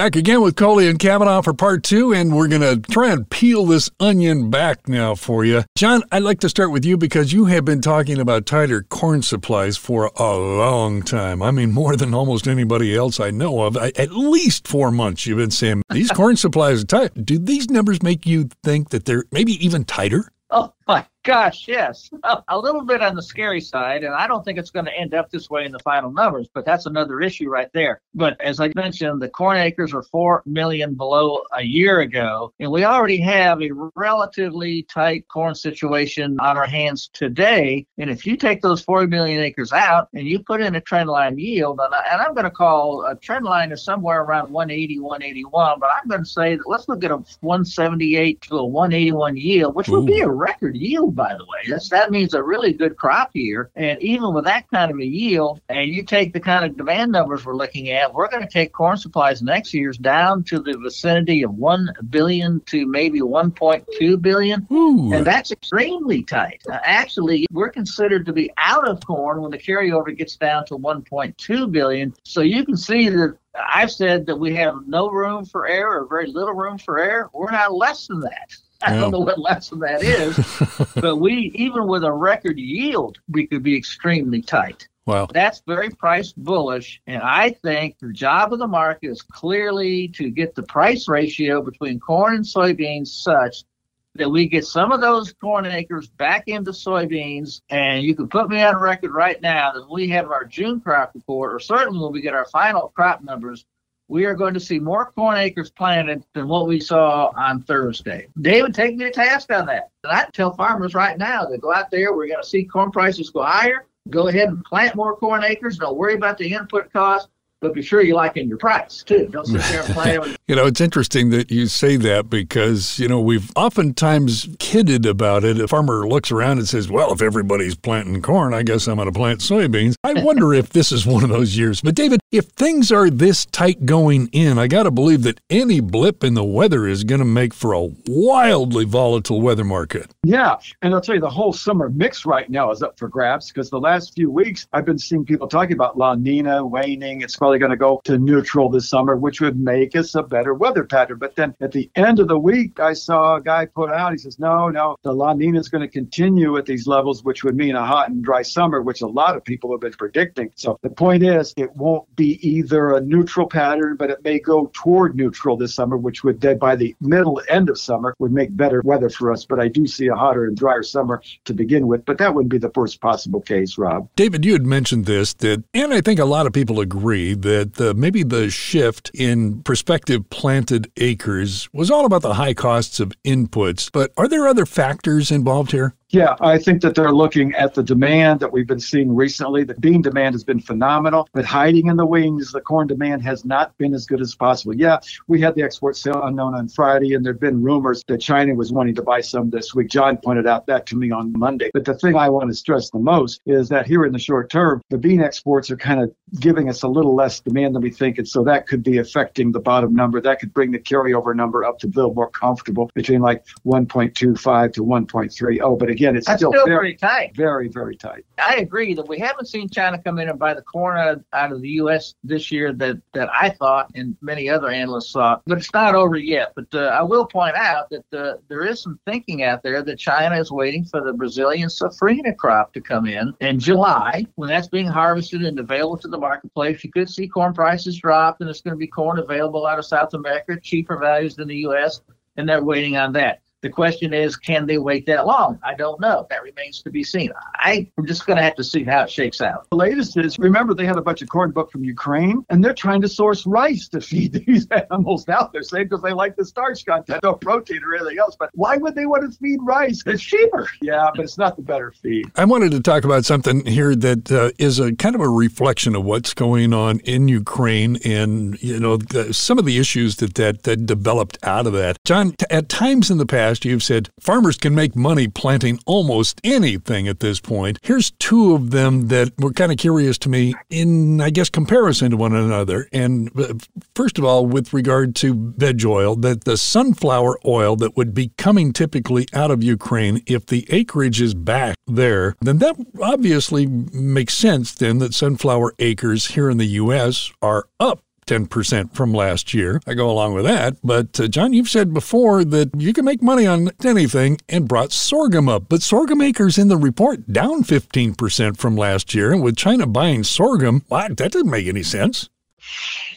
Back again with Coley and Kavanaugh for part two, and we're going to try and peel this onion back now for you. John, I'd like to start with you because you have been talking about tighter corn supplies for a long time. I mean, more than almost anybody else I know of. At least four months you've been saying these corn supplies are tight. Do these numbers make you think that they're maybe even tighter? Oh, my gosh, yes. A little bit on the scary side, and I don't think it's going to end up this way in the final numbers, but that's another issue right there. But as I mentioned, the corn acres are 4 million below a year ago, and we already have a relatively tight corn situation on our hands today. And if you take those 4 million acres out and you put in a trend line yield, and, I, am going to call a trend line is somewhere around 180, 181, but I'm going to say that let's look at a 178 to a 181 yield, which Ooh. would be a record yield, by the way. That's, that means a really good crop year. And even with that kind of a yield, and you take the kind of demand numbers we're looking at, we're going to take corn supplies next year's down to the vicinity of 1 billion to maybe 1.2 billion. Ooh. And that's extremely tight. Uh, actually, we're considered to be out of corn when the carryover gets down to 1.2 billion. So you can see that I've said that we have no room for error or very little room for error. We're not less than that. I don't know what lesson that is, but we even with a record yield, we could be extremely tight. Wow. That's very price bullish. And I think the job of the market is clearly to get the price ratio between corn and soybeans such that we get some of those corn acres back into soybeans. And you can put me on record right now that we have our June crop report, or certainly when we get our final crop numbers, we are going to see more corn acres planted than what we saw on Thursday. David, take me to task on that. And I tell farmers right now to go out there, we're going to see corn prices go higher. Go ahead and plant more corn acres. Don't worry about the input cost but be sure you like in your price too. Don't sit there and play with. you know, it's interesting that you say that because you know we've oftentimes kidded about it. A farmer looks around and says, "Well, if everybody's planting corn, I guess I'm going to plant soybeans." I wonder if this is one of those years. But David, if things are this tight going in, I got to believe that any blip in the weather is going to make for a wildly volatile weather market. Yeah, and I'll tell you, the whole summer mix right now is up for grabs because the last few weeks I've been seeing people talking about La Nina waning. It's going to go to neutral this summer, which would make us a better weather pattern. But then at the end of the week, I saw a guy put out, he says, no, no, the La Nina is going to continue at these levels, which would mean a hot and dry summer, which a lot of people have been predicting. So the point is, it won't be either a neutral pattern, but it may go toward neutral this summer, which would then by the middle end of summer would make better weather for us. But I do see a hotter and drier summer to begin with, but that wouldn't be the first possible case, Rob. David, you had mentioned this that, and I think a lot of people agree that the, maybe the shift in prospective planted acres was all about the high costs of inputs. But are there other factors involved here? Yeah, I think that they're looking at the demand that we've been seeing recently. The bean demand has been phenomenal, but hiding in the wings, the corn demand has not been as good as possible. Yeah, we had the export sale unknown on Friday, and there have been rumors that China was wanting to buy some this week. John pointed out that to me on Monday. But the thing I want to stress the most is that here in the short term, the bean exports are kind of giving us a little less demand than we think. And so that could be affecting the bottom number. That could bring the carryover number up to little more comfortable between like 1.25 to 1.30. But again, it's still, still very, tight. Very, very tight. I agree that we haven't seen China come in and buy the corn out, out of the U.S. this year that, that I thought and many other analysts thought, but it's not over yet. But uh, I will point out that uh, there is some thinking out there that China is waiting for the Brazilian safrinha crop to come in in July. When that's being harvested and available to the marketplace, you could see corn prices drop, and it's going to be corn available out of South America, cheaper values than the U.S., and they're waiting on that. The question is, can they wait that long? I don't know. That remains to be seen. I, am just going to have to see how it shakes out. The latest is remember, they had a bunch of corn book from Ukraine, and they're trying to source rice to feed these animals now. They're saying because they like the starch content, no protein or anything else. But why would they want to feed rice? It's cheaper. Yeah, but it's not the better feed. I wanted to talk about something here that uh, is a kind of a reflection of what's going on in Ukraine and, you know, the, some of the issues that, that, that developed out of that. John, t- at times in the past, past, you've said farmers can make money planting almost anything at this point. Here's two of them that were kind of curious to me in, I guess, comparison to one another. And uh, first of all, with regard to veg oil, that the sunflower oil that would be coming typically out of Ukraine, if the acreage is back there, then that obviously makes sense then that sunflower acres here in the U.S. are up 10% from last year. I go along with that. But, uh, John, you've said before that you can make money on anything and brought sorghum up. But sorghum acres in the report down 15% from last year. And with China buying sorghum, that doesn't make any sense.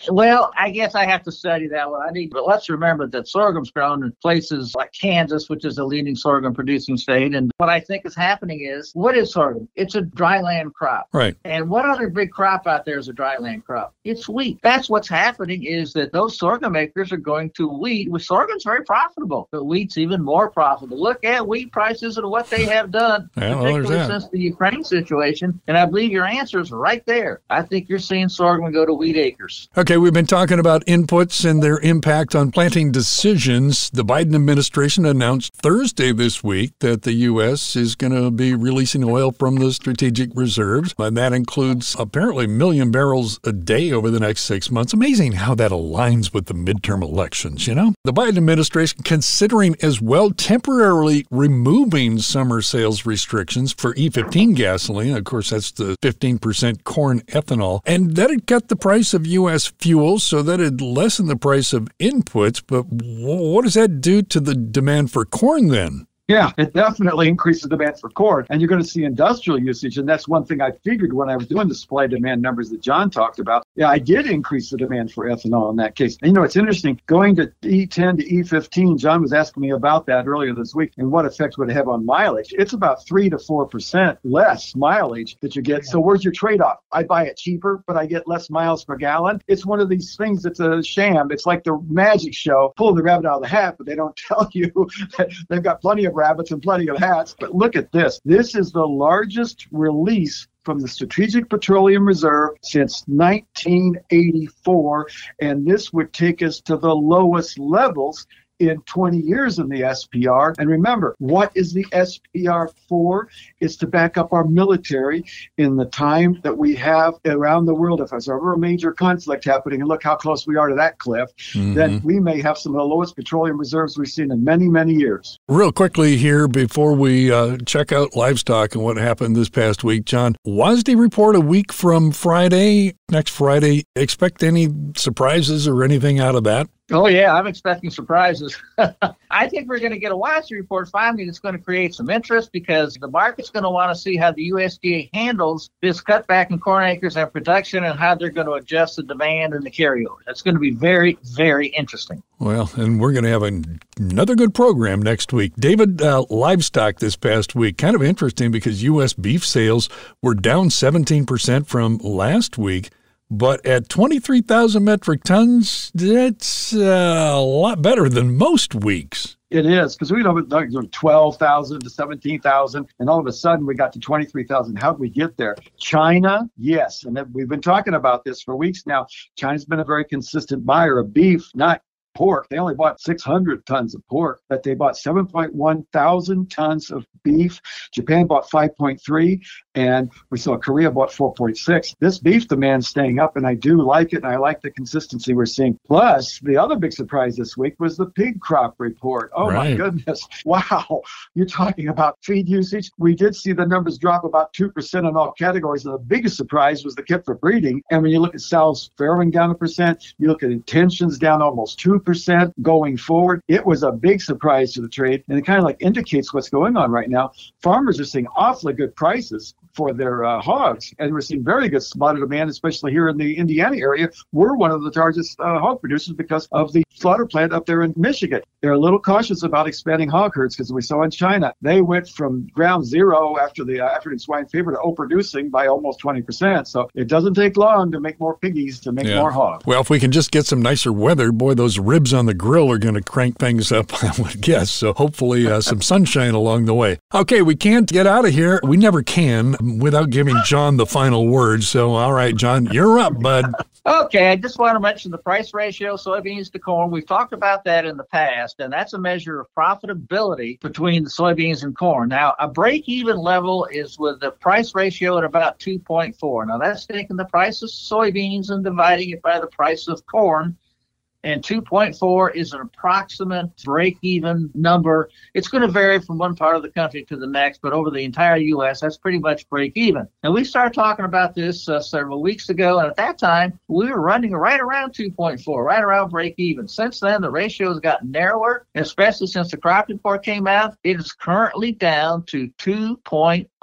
Well, I guess I have to study that one. I need, but let's remember that sorghum's grown in places like Kansas, which is a leading sorghum producing state. And what I think is happening is, what is sorghum? It's a dryland crop. Right. And what other big crop out there is a dryland crop? It's wheat. That's what's happening is that those sorghum acres are going to wheat. With sorghum's very profitable, but wheat's even more profitable. Look at wheat prices and what they have done, yeah, particularly well, since the Ukraine situation. And I believe your answer is right there. I think you're seeing sorghum go to wheat acres. Okay, we've been talking about inputs and their impact on planting decisions. The Biden administration announced Thursday this week that the U.S. is going to be releasing oil from the strategic reserves, and that includes apparently a million barrels a day over the next six months. Amazing how that aligns with the midterm elections, you know? The Biden administration considering as well temporarily removing summer sales restrictions for E15 gasoline. Of course, that's the 15% corn ethanol, and that had cut the price of U.S. fuel so that it lessened the price of inputs. But what does that do to the demand for corn then? Yeah, it definitely increases demand for corn. And you're going to see industrial usage. And that's one thing I figured when I was doing the supply demand numbers that John talked about. Yeah, I did increase the demand for ethanol in that case. And you know, it's interesting going to E10 to E15. John was asking me about that earlier this week and what effect would it have on mileage. It's about 3 to 4% less mileage that you get. So where's your trade off? I buy it cheaper, but I get less miles per gallon. It's one of these things that's a sham. It's like the magic show pull the rabbit out of the hat, but they don't tell you that they've got plenty of rabbits and plenty of hats. But look at this. This is the largest release from the Strategic Petroleum Reserve since 1984. And this would take us to the lowest levels in 20 years in the SPR. And remember, what is the SPR for? It's to back up our military in the time that we have around the world. If there's ever a major conflict happening, and look how close we are to that cliff, mm-hmm. then we may have some of the lowest petroleum reserves we've seen in many, many years. Real quickly here, before we uh, check out livestock and what happened this past week, John, WASDE report a week from Friday, next Friday. Expect any surprises or anything out of that? Oh yeah, I'm expecting surprises. I think we're going to get a WASDE report finally that's going to create some interest because the market's going to want to see how the USDA handles this cutback in corn acres and production and how they're going to adjust the demand and the carryover. That's going to be very, very interesting. Well, and we're going to have an, another good program next week. David, uh, livestock this past week, kind of interesting because U.S. beef sales were down 17% from last week. But at 23,000 metric tons, that's uh, a lot better than most weeks. It is because we know from 12,000 to 17,000, and all of a sudden we got to 23,000. How did we get there? China, yes. And we've been talking about this for weeks now. China's been a very consistent buyer of beef, not pork. They only bought 600 tons of pork, but they bought 7.1 thousand tons of beef. Japan bought 5.3, and we saw Korea bought 4.6. This beef demand staying up, and I do like it, and I like the consistency we're seeing. Plus, the other big surprise this week was the pig crop report. Oh right. my goodness! Wow, you're talking about feed usage. We did see the numbers drop about two percent in all categories, and the biggest surprise was the kit for breeding. And when you look at sows farrowing down a percent, you look at intentions down almost two percent going forward. It was a big surprise to the trade, and it kind of like indicates what's going on right now. Farmers are seeing awfully good prices for their uh, hogs, and we're seeing very good slaughter demand, especially here in the Indiana area. We're one of the largest uh, hog producers because of the slaughter plant up there in Michigan. They're a little cautious about expanding hog herds because we saw in China they went from ground zero after the uh, African swine fever to overproducing by almost 20%. So it doesn't take long to make more piggies to make yeah. more hogs. Well, if we can just get some nicer weather, boy, those ribs on the grill are going to crank things up, I would guess. So hopefully uh, some sunshine along the way. Okay, we can't get out of here. We never can without giving John the final word. So, all right, John, you're up, bud. Okay, I just want to mention the price ratio soybeans to corn. We've talked about that in the past, and that's a measure of profitability between the soybeans and corn. Now, a break even level is with the price ratio at about 2.4. Now, that's taking the price of soybeans and dividing it by the price of corn and 2.4 is an approximate break even number. It's going to vary from one part of the country to the next, but over the entire U.S., that's pretty much break even. And we started talking about this uh, several weeks ago, and at that time, we were running right around 2.4, right around break even. Since then, the ratio has gotten narrower, especially since the crop report came out. It is currently down to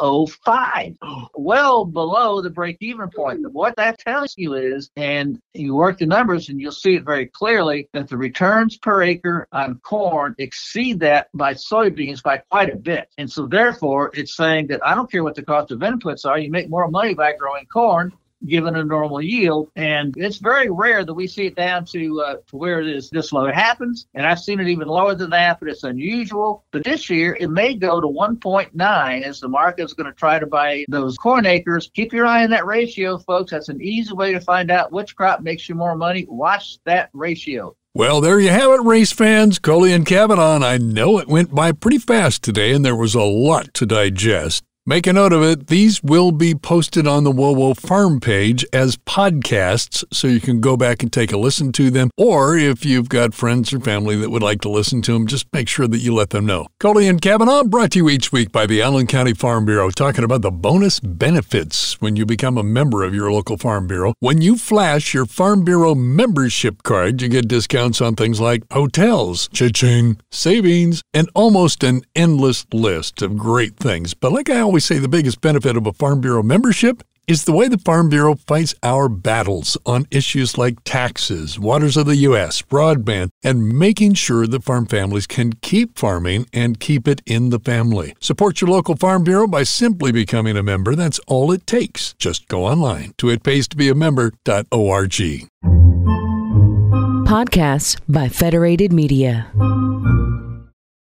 2.05, well below the break even point. Hmm. What that tells you is, and you work the numbers and you'll see it very clearly, that the returns per acre on corn exceed that by soybeans by quite a bit. And so, therefore, it's saying that I don't care what the cost of inputs are, you make more money by growing corn given a normal yield. And it's very rare that we see it down to, uh, to where it is this low. It happens, and I've seen it even lower than that, but it's unusual. But this year, it may go to 1.9 as the market is going to try to buy those corn acres. Keep your eye on that ratio, folks. That's an easy way to find out which crop makes you more money. Watch that ratio. Well, there you have it, race fans. Coley and Cavanaugh. I know it went by pretty fast today, and there was a lot to digest. Make a note of it. These will be posted on the WOWO farm page as podcasts, so you can go back and take a listen to them. Or if you've got friends or family that would like to listen to them, just make sure that you let them know. Coley and Cavanaugh brought to you each week by the Allen County Farm Bureau, talking about the bonus benefits when you become a member of your local Farm Bureau. When you flash your Farm Bureau membership card, you get discounts on things like hotels, cha-ching, savings, and almost an endless list of great things. But like I always say, the biggest benefit of a Farm Bureau membership is the way the Farm Bureau fights our battles on issues like taxes, waters of the U.S., broadband, and making sure that farm families can keep farming and keep it in the family. Support your local Farm Bureau by simply becoming a member. That's all it takes. Just go online to itpaystobeamember.org. Podcasts by Federated Media.